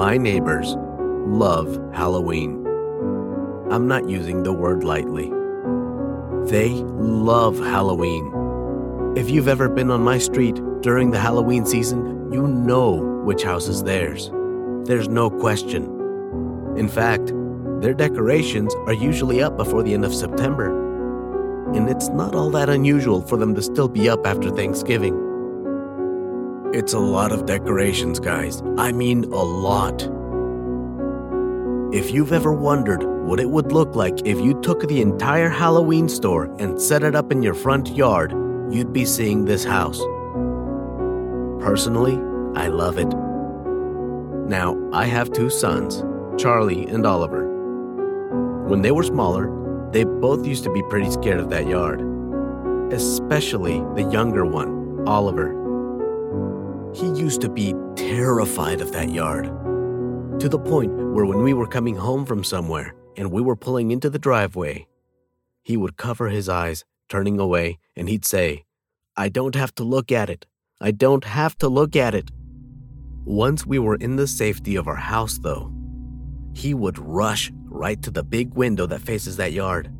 My neighbors love Halloween. I'm not using the word lightly. They love Halloween. If you've ever been on my street during the Halloween season, you know which house is theirs. There's no question. In fact, their decorations are usually up before the end of September. And it's not all that unusual for them to still be up after Thanksgiving. It's a lot of decorations, guys. I mean, a lot. If you've ever wondered what it would look like if you took the entire Halloween store and set it up in your front yard, you'd be seeing this house. Personally, I love it. Now, I have two sons, Charlie and Oliver. When they were smaller, they both used to be pretty scared of that yard, especially the younger one, Oliver. He used to be terrified of that yard to the point where when we were coming home from somewhere and we were pulling into the driveway, he would cover his eyes, turning away, and he'd say, I don't have to look at it. I don't have to look at it. Once we were in the safety of our house, though, he would rush right to the big window that faces that yard.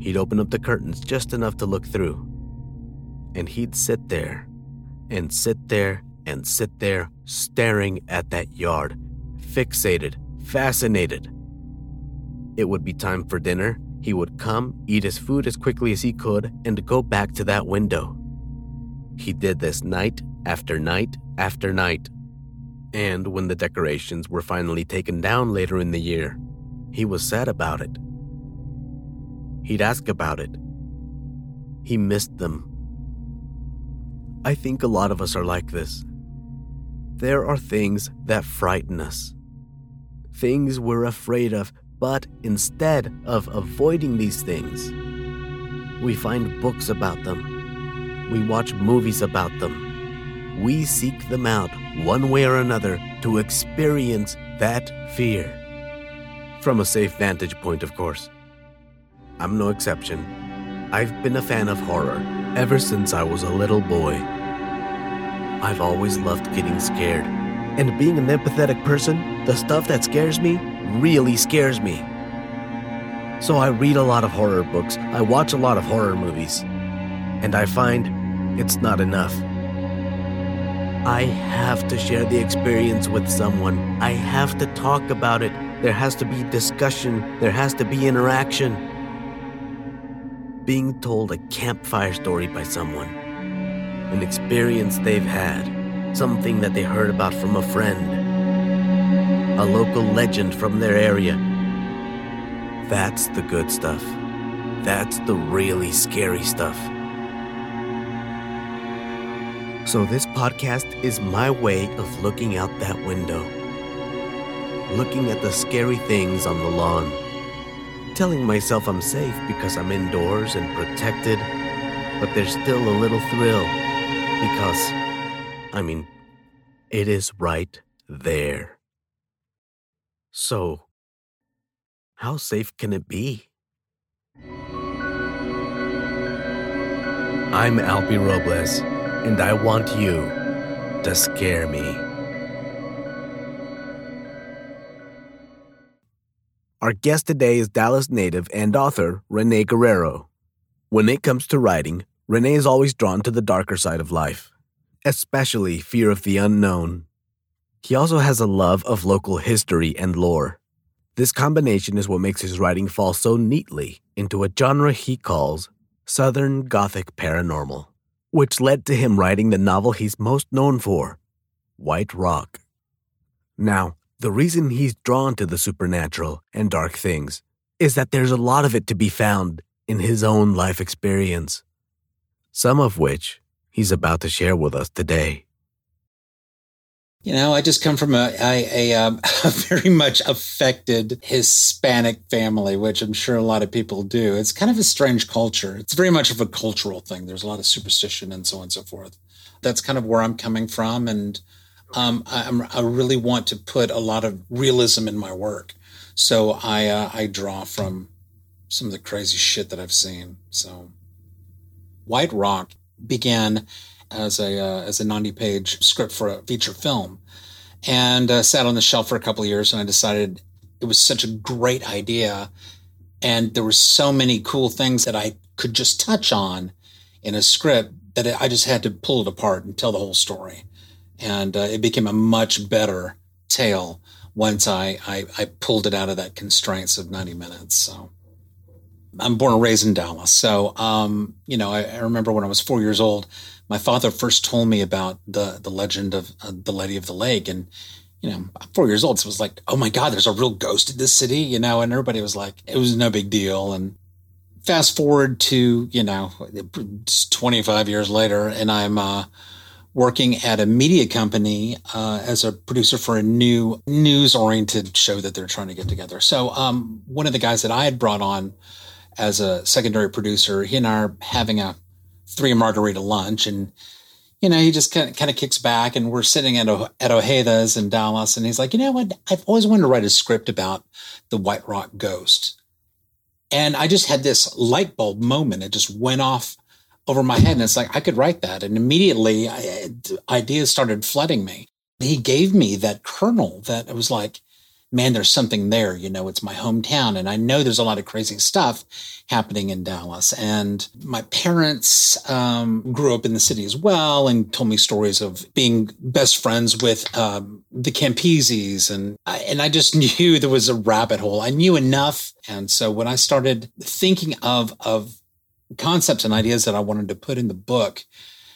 He'd open up the curtains just enough to look through, and he'd sit there and sit there and sit there staring at that yard fixated, fascinated. It would be time for dinner. He would come, eat his food as quickly as he could, and go back to that window. He did this night after night after night. And when the decorations were finally taken down later in the year, he was sad about it. He'd ask about it. He missed them. I think a lot of us are like this. There are things that frighten us things we're afraid of, but instead of avoiding these things, we find books about them. We watch movies about them. We seek them out one way or another to experience that fear. From a safe vantage point, of course. I'm no exception. I've been a fan of horror ever since I was a little boy. I've always loved getting scared and being an empathetic person, the stuff that scares me really scares me. So I read a lot of horror books, I watch a lot of horror movies, and I find it's not enough. I have to share the experience with someone. I have to talk about it. There has to be discussion, there has to be interaction. Being told a campfire story by someone, an experience they've had something that they heard about from a friend, a local legend from their area. That's the good stuff. That's the really scary stuff. So, this podcast is my way of looking out that window, looking at the scary things on the lawn, telling myself I'm safe because I'm indoors and protected, but there's still a little thrill because I mean, it is right there. So, how safe can it be? I'm Albie Robles, and I want you to scare me. Our guest today is Dallas native and author Rene Guerrero. When it comes to writing, Rene is always drawn to the darker side of life especially fear of the unknown. He also has a love of local history and lore. This combination is what makes his writing fall so neatly into a genre he calls Southern Gothic Paranormal, which led to him writing the novel he's most known for, White Rock. Now, the reason he's drawn to the supernatural and dark things is that there's a lot of it to be found in his own life experience, some of which he's about to share with us today. You know, I just come from a, um, a, very much affected Hispanic family, which I'm sure a lot of people do. It's kind of a strange culture. It's very much of a cultural thing. There's a lot of superstition and so on and so forth. That's kind of where I'm coming from. And um, I, I, really want to put a lot of realism in my work. So I, uh, I draw from some of the crazy shit that I've seen. So White Rock began as a uh, as a 90 page script for a feature film, and uh, sat on the shelf for a couple of years. And I decided it was such a great idea. And there were so many cool things that I could just touch on in a script that I just had to pull it apart and tell the whole story. And uh, it became a much better tale once I, I, I pulled it out of that constraints of 90 minutes. So I'm born and raised in Dallas. So, um, you know, I, I, remember when I was four years old, my father first told me about the, the legend of uh, the Lady of the Lake. And, you know, four years old. So it was like, oh my God, there's a real ghost in this city, you know, and everybody was like, it was no big deal. And fast forward to, you know, 25 years later, and I'm, uh, working at a media company uh, as a producer for a new news oriented show that they're trying to get together. So, um, one of the guys that I had brought on as a secondary producer, he and I are having a three margarita lunch and you know, he just kind of, kind of kicks back and we're sitting at, o- at Ojeda's in Dallas. And he's like, you know what? I've always wanted to write a script about the White Rock ghost. And I just had this light bulb moment. It just went off over my head. And it's like, I could write that. And immediately I, ideas started flooding me. He gave me that kernel that it was like, man, there's something there. You know, it's my hometown. And I know there's a lot of crazy stuff happening in Dallas. And my parents um, grew up in the city as well and told me stories of being best friends with um, the Campisis. And I, and I just knew there was a rabbit hole. I knew enough. And so when I started thinking of, of concepts and ideas that I wanted to put in the book,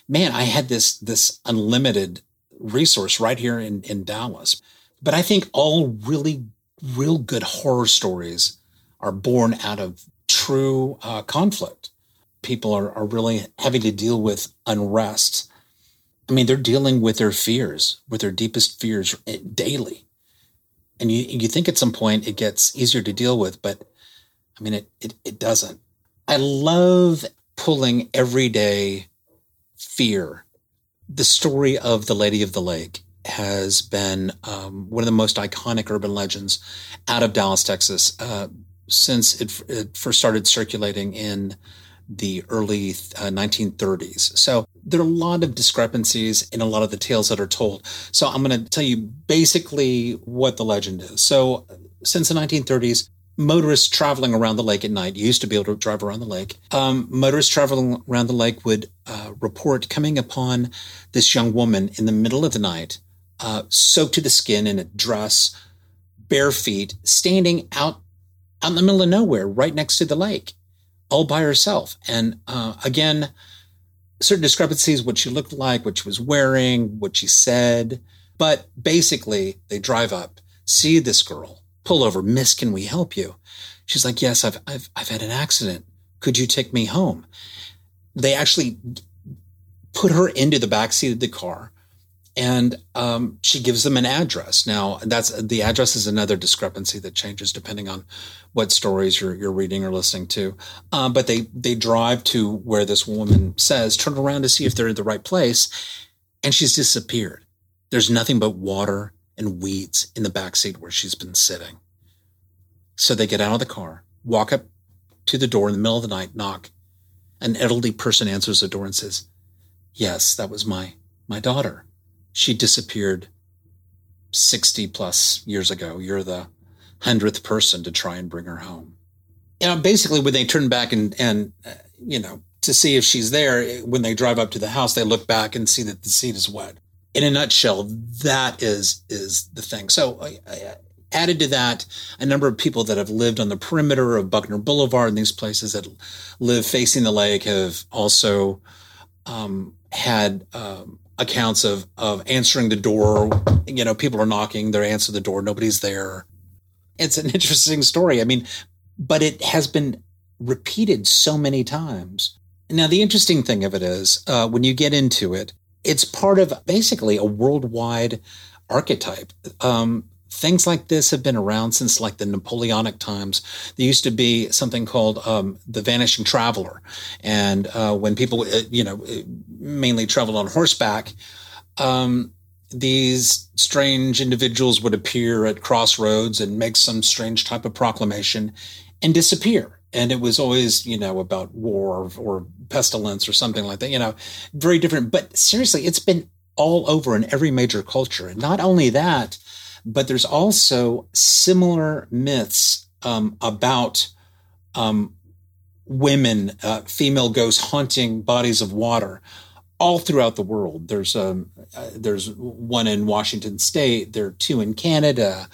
man, I had this this unlimited resource right here in, in Dallas. But I think all really, real good horror stories are born out of true uh, conflict. People are, are really having to deal with unrest. I mean, they're dealing with their fears, with their deepest fears eh, daily. And you, you think at some point it gets easier to deal with, but I mean, it, it, it doesn't. I love pulling everyday fear. The story of the Lady of the Lake has been um, one of the most iconic urban legends out of Dallas, Texas, uh, since it, it, first started circulating in the early uh, 1930s. So there are a lot of discrepancies in a lot of the tales that are told. So I'm going to tell you basically what the legend is. So since the 1930s, motorists traveling around the lake at night used to be able to drive around the lake. Um, motorists traveling around the lake would uh, report coming upon this young woman in the middle of the night, uh, soaked to the skin in a dress, bare feet, standing out out in the middle of nowhere, right next to the lake, all by herself. And uh, again, certain discrepancies: what she looked like, what she was wearing, what she said. But basically, they drive up, see this girl pull over, Miss, can we help you? She's like, Yes, I've, I've, I've had an accident. Could you take me home? They actually put her into the back seat of the car and um, she gives them an address. Now, that's the address is another discrepancy that changes depending on what stories you're, you're reading or listening to. Um, but they they drive to where this woman says, turn around to see if they're in the right place, and she's disappeared. There's nothing but water and weeds in the back seat where she's been sitting. So they get out of the car, walk up to the door in the middle of the night, knock. An elderly person answers the door and says, Yes, that was my, my daughter. She disappeared 60 plus years ago. You're the hundredth person to try and bring her home. Know, basically, when they turn back and, and, uh, you know, to see if she's there, when they drive up to the house, they look back and see that the seat is wet in a nutshell, that is is the thing. So uh, added to that, a number of people that have lived on the perimeter of Buckner Boulevard and these places that live facing the lake have also um, had um, accounts of of answering the door. You know, people are knocking, they answer the door, nobody's there. It's an interesting story. I mean, but it has been repeated so many times. Now, the interesting thing of it is, uh, when you get into it, it's part of basically a worldwide archetype. Um, things like this have been around since like the Napoleonic times. There used to be something called um, the vanishing traveler, and uh, when people, uh, you know, mainly traveled on horseback. Um, these strange individuals would appear at crossroads and make some strange type of proclamation and disappear and it was always you know about war or, or, pestilence or something like that you know very different but seriously it's been all over in every major culture. And not only that, but there's also similar myths um, about um, women, uh, female ghosts haunting bodies of water all throughout the world. There's um, uh, there's one in Washington State. There are two in Canada.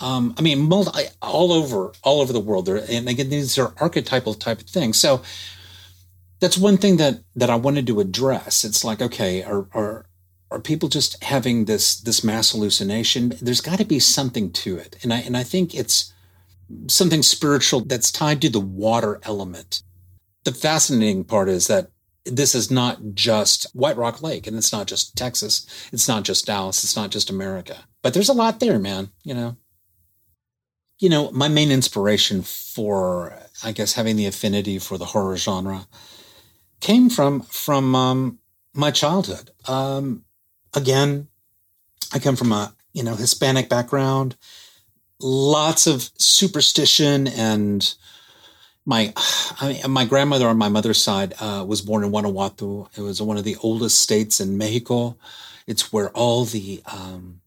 Um, I mean, multi, all over all over the world. There, and again, these are archetypal type of things. So that's one thing that that I wanted to address. It's like, okay, are are are people just having this this mass hallucination? There's got to be something to it, and I and I think it's something spiritual that's tied to the water element. The fascinating part is that this is not just White Rock Lake and it's not just Texas. It's not just Dallas. It's not just America. But there's a lot there, man, you know. You know, my main inspiration for, I guess, having the affinity for the horror genre came from from um, my childhood. Um, again, I come from a you know Hispanic background, lots of superstition and my I mean, my grandmother on my mother's side uh, was born in Guanajuato. It was one of the oldest states in Mexico. It's where all the um,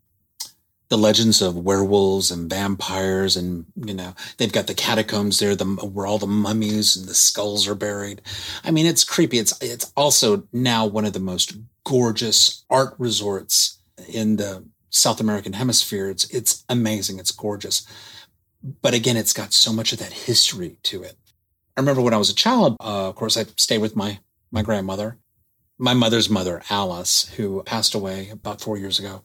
the legends of werewolves and vampires and you know they've got the catacombs there, the where all the mummies and the skulls are buried. I mean, it's creepy. It's it's also now one of the most gorgeous art resorts in the South American hemisphere. It's it's amazing. It's gorgeous. But again, it's got so much of that history to it. I remember when I was a child, uh, of course, I stayed with my, my grandmother, my mother's mother, Alice, who passed away about four years ago.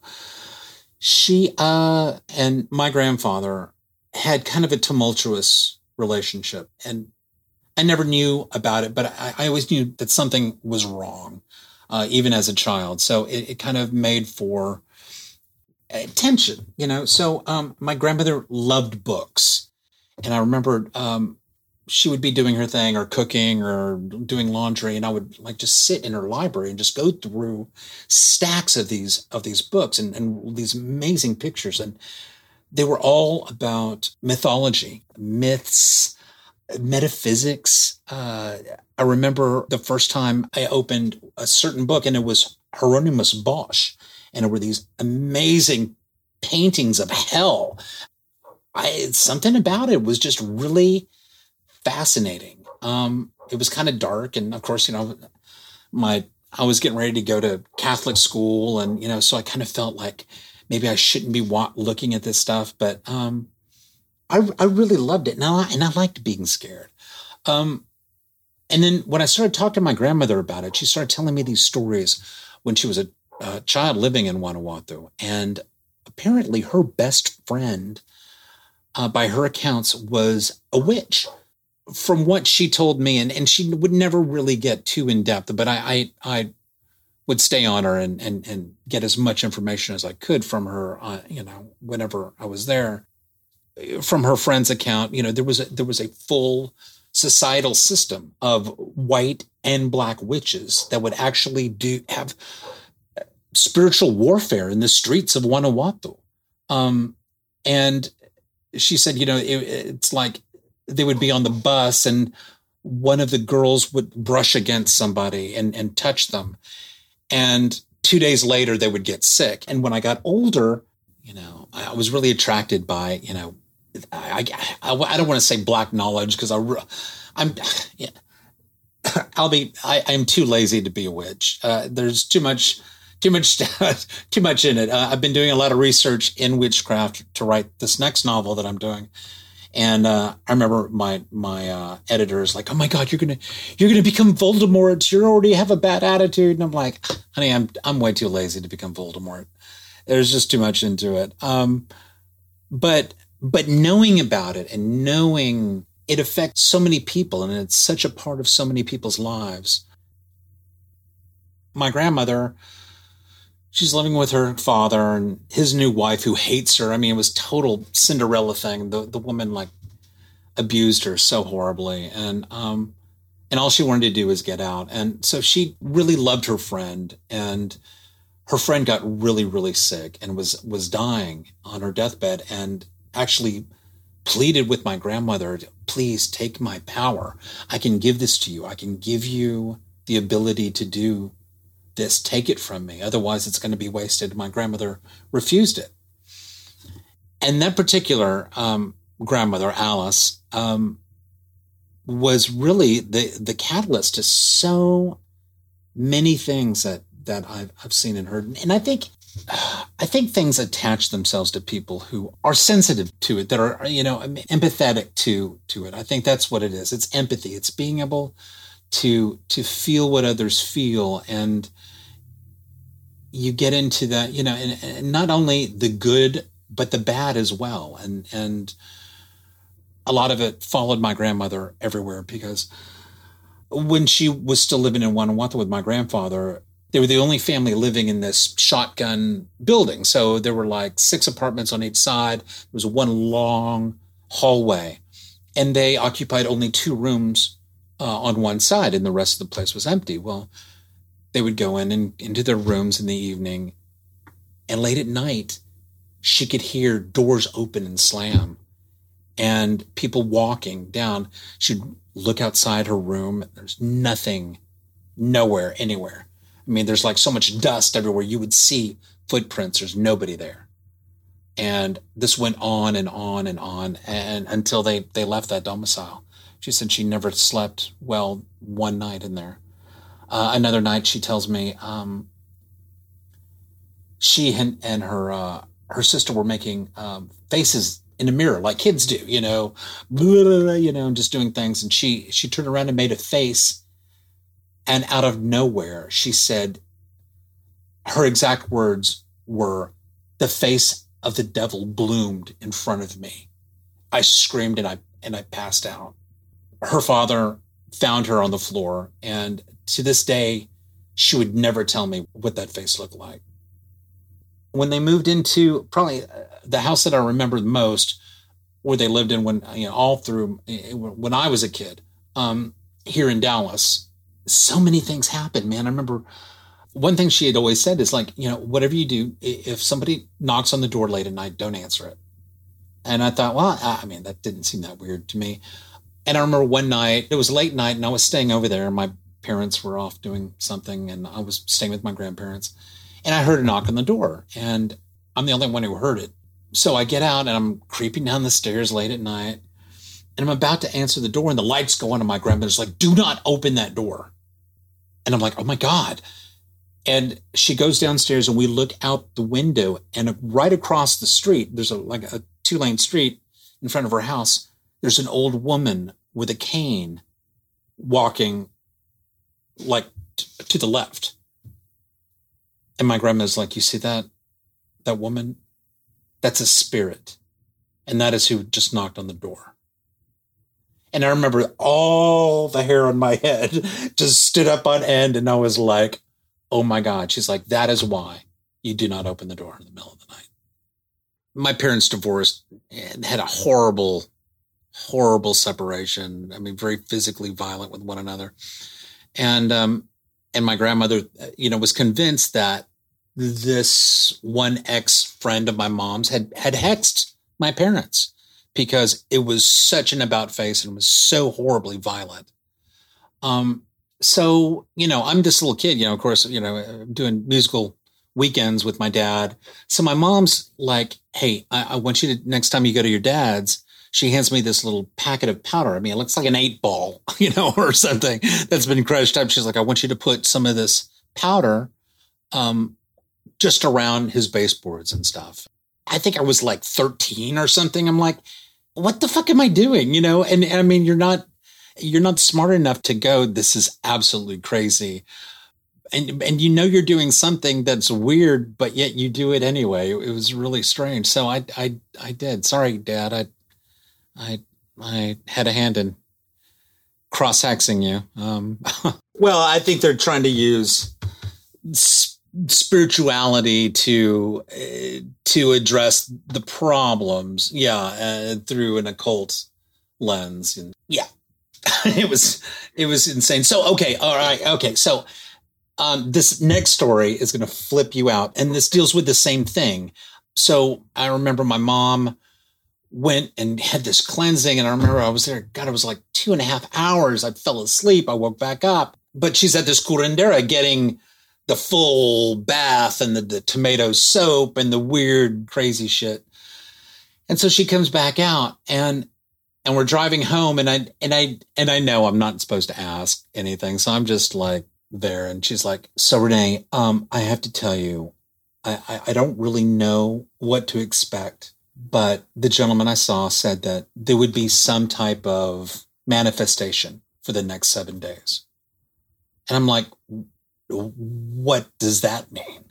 She uh, and my grandfather had kind of a tumultuous relationship. And I never knew about it, but I, I always knew that something was wrong, uh, even as a child. So it, it kind of made for tension, you know. So um, my grandmother loved books. And I remember um, she would be doing her thing or cooking or doing laundry and i would like just sit in her library and just go through stacks of these of these books and, and these amazing pictures and they were all about mythology myths metaphysics uh, i remember the first time i opened a certain book and it was hieronymus bosch and it were these amazing paintings of hell I, something about it was just really fascinating. Um, it was kind of dark, and of course, you know, my I was getting ready to go to Catholic school, and you know, so I kind of felt like maybe I shouldn't be wa- looking at this stuff, but um, I I really loved it, and I and I liked being scared. Um, and then when I started talking to my grandmother about it, she started telling me these stories when she was a, a child living in Guanajuato, and apparently her best friend, uh, by her accounts, was a witch from what she told me, and, and she would never really get too in depth, but I, I, I would stay on her and, and, and get as much information as I could from her, uh, you know, whenever I was there. From her friend's account, you know, there was a, there was a full societal system of white and black witches that would actually do have spiritual warfare in the streets of Guanajuato. Um, and she said, you know, it, it's like they would be on the bus and one of the girls would brush against somebody and, and touch them. And two days later, they would get sick. And when I got older, you know, I was really attracted by, you know, I, I, I don't want to say black knowledge because I, I'm, yeah, I'll be, I, I'm too lazy to be a witch. Uh, there's too much, too much, too much in it. Uh, I've been doing a lot of research in witchcraft to write this next novel that I'm doing. And uh, I remember my my uh, editor is like, "Oh my God, you're gonna you're gonna become Voldemort. You already have a bad attitude." And I'm like, "Honey, I'm I'm way too lazy to become Voldemort. There's just too much into it." Um, but but knowing about it and knowing it affects so many people and it's such a part of so many people's lives. My grandmother she's living with her father and his new wife who hates her. I mean, it was total Cinderella thing. The the woman like abused her so horribly, and um, and all she wanted to do was get out. And so she really loved her friend, and her friend got really really sick and was was dying on her deathbed, and actually pleaded with my grandmother, please take my power. I can give this to you. I can give you the ability to do this, take it from me. Otherwise, it's going to be wasted. My grandmother refused it. And that particular um, grandmother, Alice, um, was really the, the catalyst to so many things that, that I've, I've seen and heard. And I think I think things attach themselves to people who are sensitive to it, that are, you know, empathetic to, to it. I think that's what it is. It's empathy. It's being able to, to feel what others feel. And you get into that, you know, and, and not only the good, but the bad as well. And, and a lot of it followed my grandmother everywhere because when she was still living in Guanajuato with my grandfather, they were the only family living in this shotgun building. So there were like six apartments on each side. There was one long hallway, and they occupied only two rooms uh, on one side, and the rest of the place was empty. Well, they would go in and into their rooms in the evening, and late at night, she could hear doors open and slam, and people walking down. She'd look outside her room. There's nothing, nowhere, anywhere I mean, there's like so much dust everywhere. You would see footprints. There's nobody there. And this went on and on and on and until they, they left that domicile. She said she never slept well one night in there. Uh, another night, she tells me um, she and, and her uh, her sister were making um, faces in a mirror like kids do, you know, blah, blah, blah, you know, and just doing things. And she she turned around and made a face and out of nowhere, she said, her exact words were, the face of the devil bloomed in front of me. I screamed and I, and I passed out. Her father found her on the floor. And to this day, she would never tell me what that face looked like. When they moved into probably uh, the house that I remember the most, where they lived in when, you know, all through eh, when I was a kid, um, here in Dallas, so many things happen, man. I remember one thing she had always said is like, you know, whatever you do, if somebody knocks on the door late at night, don't answer it. And I thought, well, I mean, that didn't seem that weird to me. And I remember one night, it was late night, and I was staying over there. My parents were off doing something, and I was staying with my grandparents. And I heard a knock on the door, and I'm the only one who heard it. So I get out and I'm creeping down the stairs late at night, and I'm about to answer the door, and the lights go on, and my grandmother's like, "Do not open that door." And I'm like, oh my God. And she goes downstairs and we look out the window and right across the street, there's a like a two lane street in front of her house. There's an old woman with a cane walking like t- to the left. And my grandma's like, you see that, that woman? That's a spirit. And that is who just knocked on the door. And I remember all the hair on my head just stood up on end. And I was like, oh my God. She's like, that is why you do not open the door in the middle of the night. My parents divorced and had a horrible, horrible separation. I mean, very physically violent with one another. And, um, and my grandmother, you know, was convinced that this one ex friend of my mom's had, had hexed my parents because it was such an about face and was so horribly violent. Um, so you know, I'm this little kid. You know, of course, you know, doing musical weekends with my dad. So my mom's like, "Hey, I, I want you to next time you go to your dad's." She hands me this little packet of powder. I mean, it looks like an eight ball, you know, or something that's been crushed up. She's like, "I want you to put some of this powder um, just around his baseboards and stuff." I think I was like 13 or something. I'm like, what the fuck am I doing? You know, and, and I mean, you're not, you're not smart enough to go, this is absolutely crazy. And, and you know, you're doing something that's weird, but yet you do it anyway. It was really strange. So I, I, I did. Sorry, dad. I, I, I had a hand in cross hexing you. Um, well, I think they're trying to use spirituality to uh, to address the problems yeah uh, through an occult lens and yeah. It was it was insane. So okay all right okay so um, this next story is going to flip you out and this deals with the same thing. So i remember my mom went and had this cleansing and i remember i was there god it was like two and a half hours i fell asleep i woke back up but she's at this curandera getting the full bath and the, the tomato soap and the weird, crazy shit. And so she comes back out and and we're driving home and I and I and I know I'm not supposed to ask anything. So I'm just like there and she's like, So Rene, um, I have to tell you, I, I, I don't really know what to expect, but the gentleman I saw said that there would be some type of manifestation for the next seven days. And I'm like, what does that mean?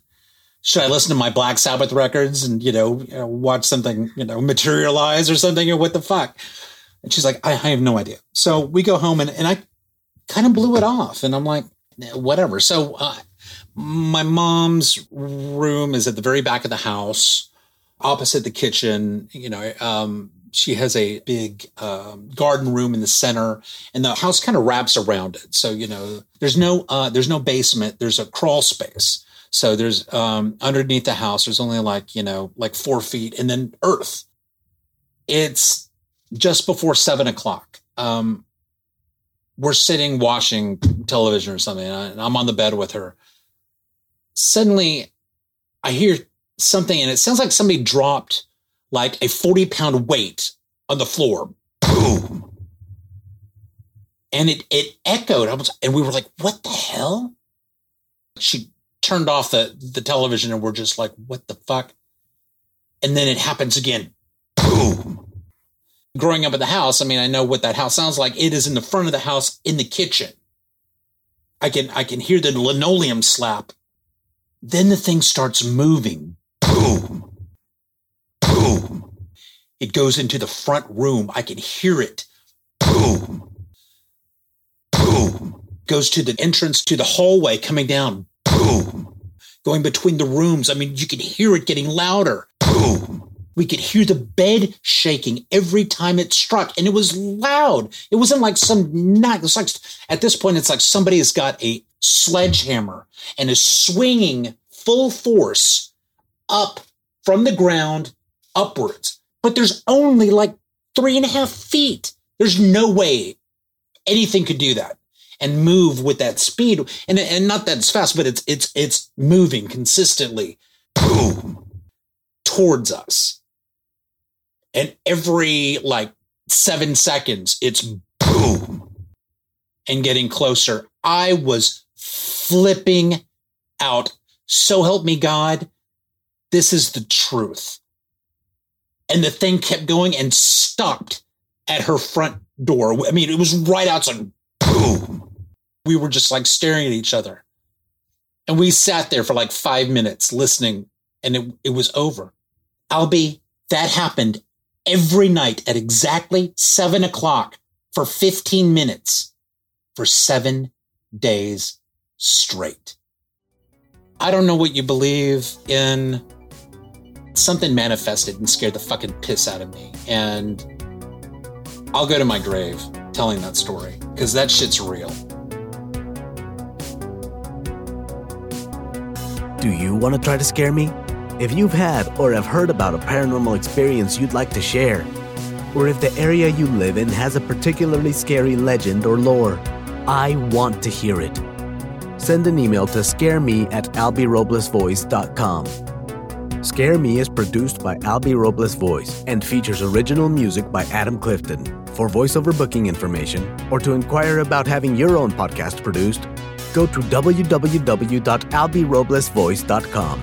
Should I listen to my Black Sabbath records and, you know, watch something, you know, materialize or something or what the fuck? And she's like, I, I have no idea. So we go home and, and I kind of blew it off. And I'm like, whatever. So uh, my mom's room is at the very back of the house, opposite the kitchen. You know, um, she has a big um, garden room in the center, and the house kind of wraps around it. So you know, there's no uh, there's no basement. There's a crawl space. So there's um, underneath the house. There's only like you know like four feet, and then earth. It's just before seven o'clock. Um, we're sitting watching television or something, and I'm on the bed with her. Suddenly, I hear something, and it sounds like somebody dropped like a 40 pound weight on the floor. Boom. And it it echoed. Was, and we were like, what the hell? She turned off the, the television and we're just like, what the fuck? And then it happens again. Boom growing up in the house, I mean, I know what that house sounds like. It is in the front of the house in the kitchen. I can I can hear the linoleum slap. Then the thing starts moving. Boom. It goes into the front room. I can hear it. Boom. Boom. Goes to the entrance to the hallway coming down. Boom. Going between the rooms. I mean, you can hear it getting louder. Boom we could hear the bed shaking every time it struck, and it was loud. It wasn't like some not. It was like at this point, it's like somebody has got a sledgehammer and is swinging full force up from the ground upwards. But there's only like three and a half feet. There's no way anything could do that and move with that speed. And, and not that it's fast, but it's it's it's moving consistently. Boom towards us and every like seven seconds, it's boom and getting closer. I was flipping out. So help me God. This is the truth. And the thing kept going and stopped at her front door. I mean, it was right outside. Boom. We were just like staring at each other. And we sat there for like five minutes listening and it, it was over. Albie, that happened every night at exactly seven o'clock for 15 minutes for seven days straight. I don't know what you believe in. Something manifested and scared the fucking piss out of me. And I'll go to my grave telling that story because that shit's real. Do you want to try to scare me? If you've had or have heard about a paranormal experience you'd like to share, or if the area you live in has a particularly scary legend or lore, I want to hear it. Send an email to scareme at albieroblesvoice.com. Scare Me is produced by Albie Robles Voice and features original music by Adam Clifton. For voiceover booking information or to inquire about having your own podcast produced, go to www.albieroblesvoice.com.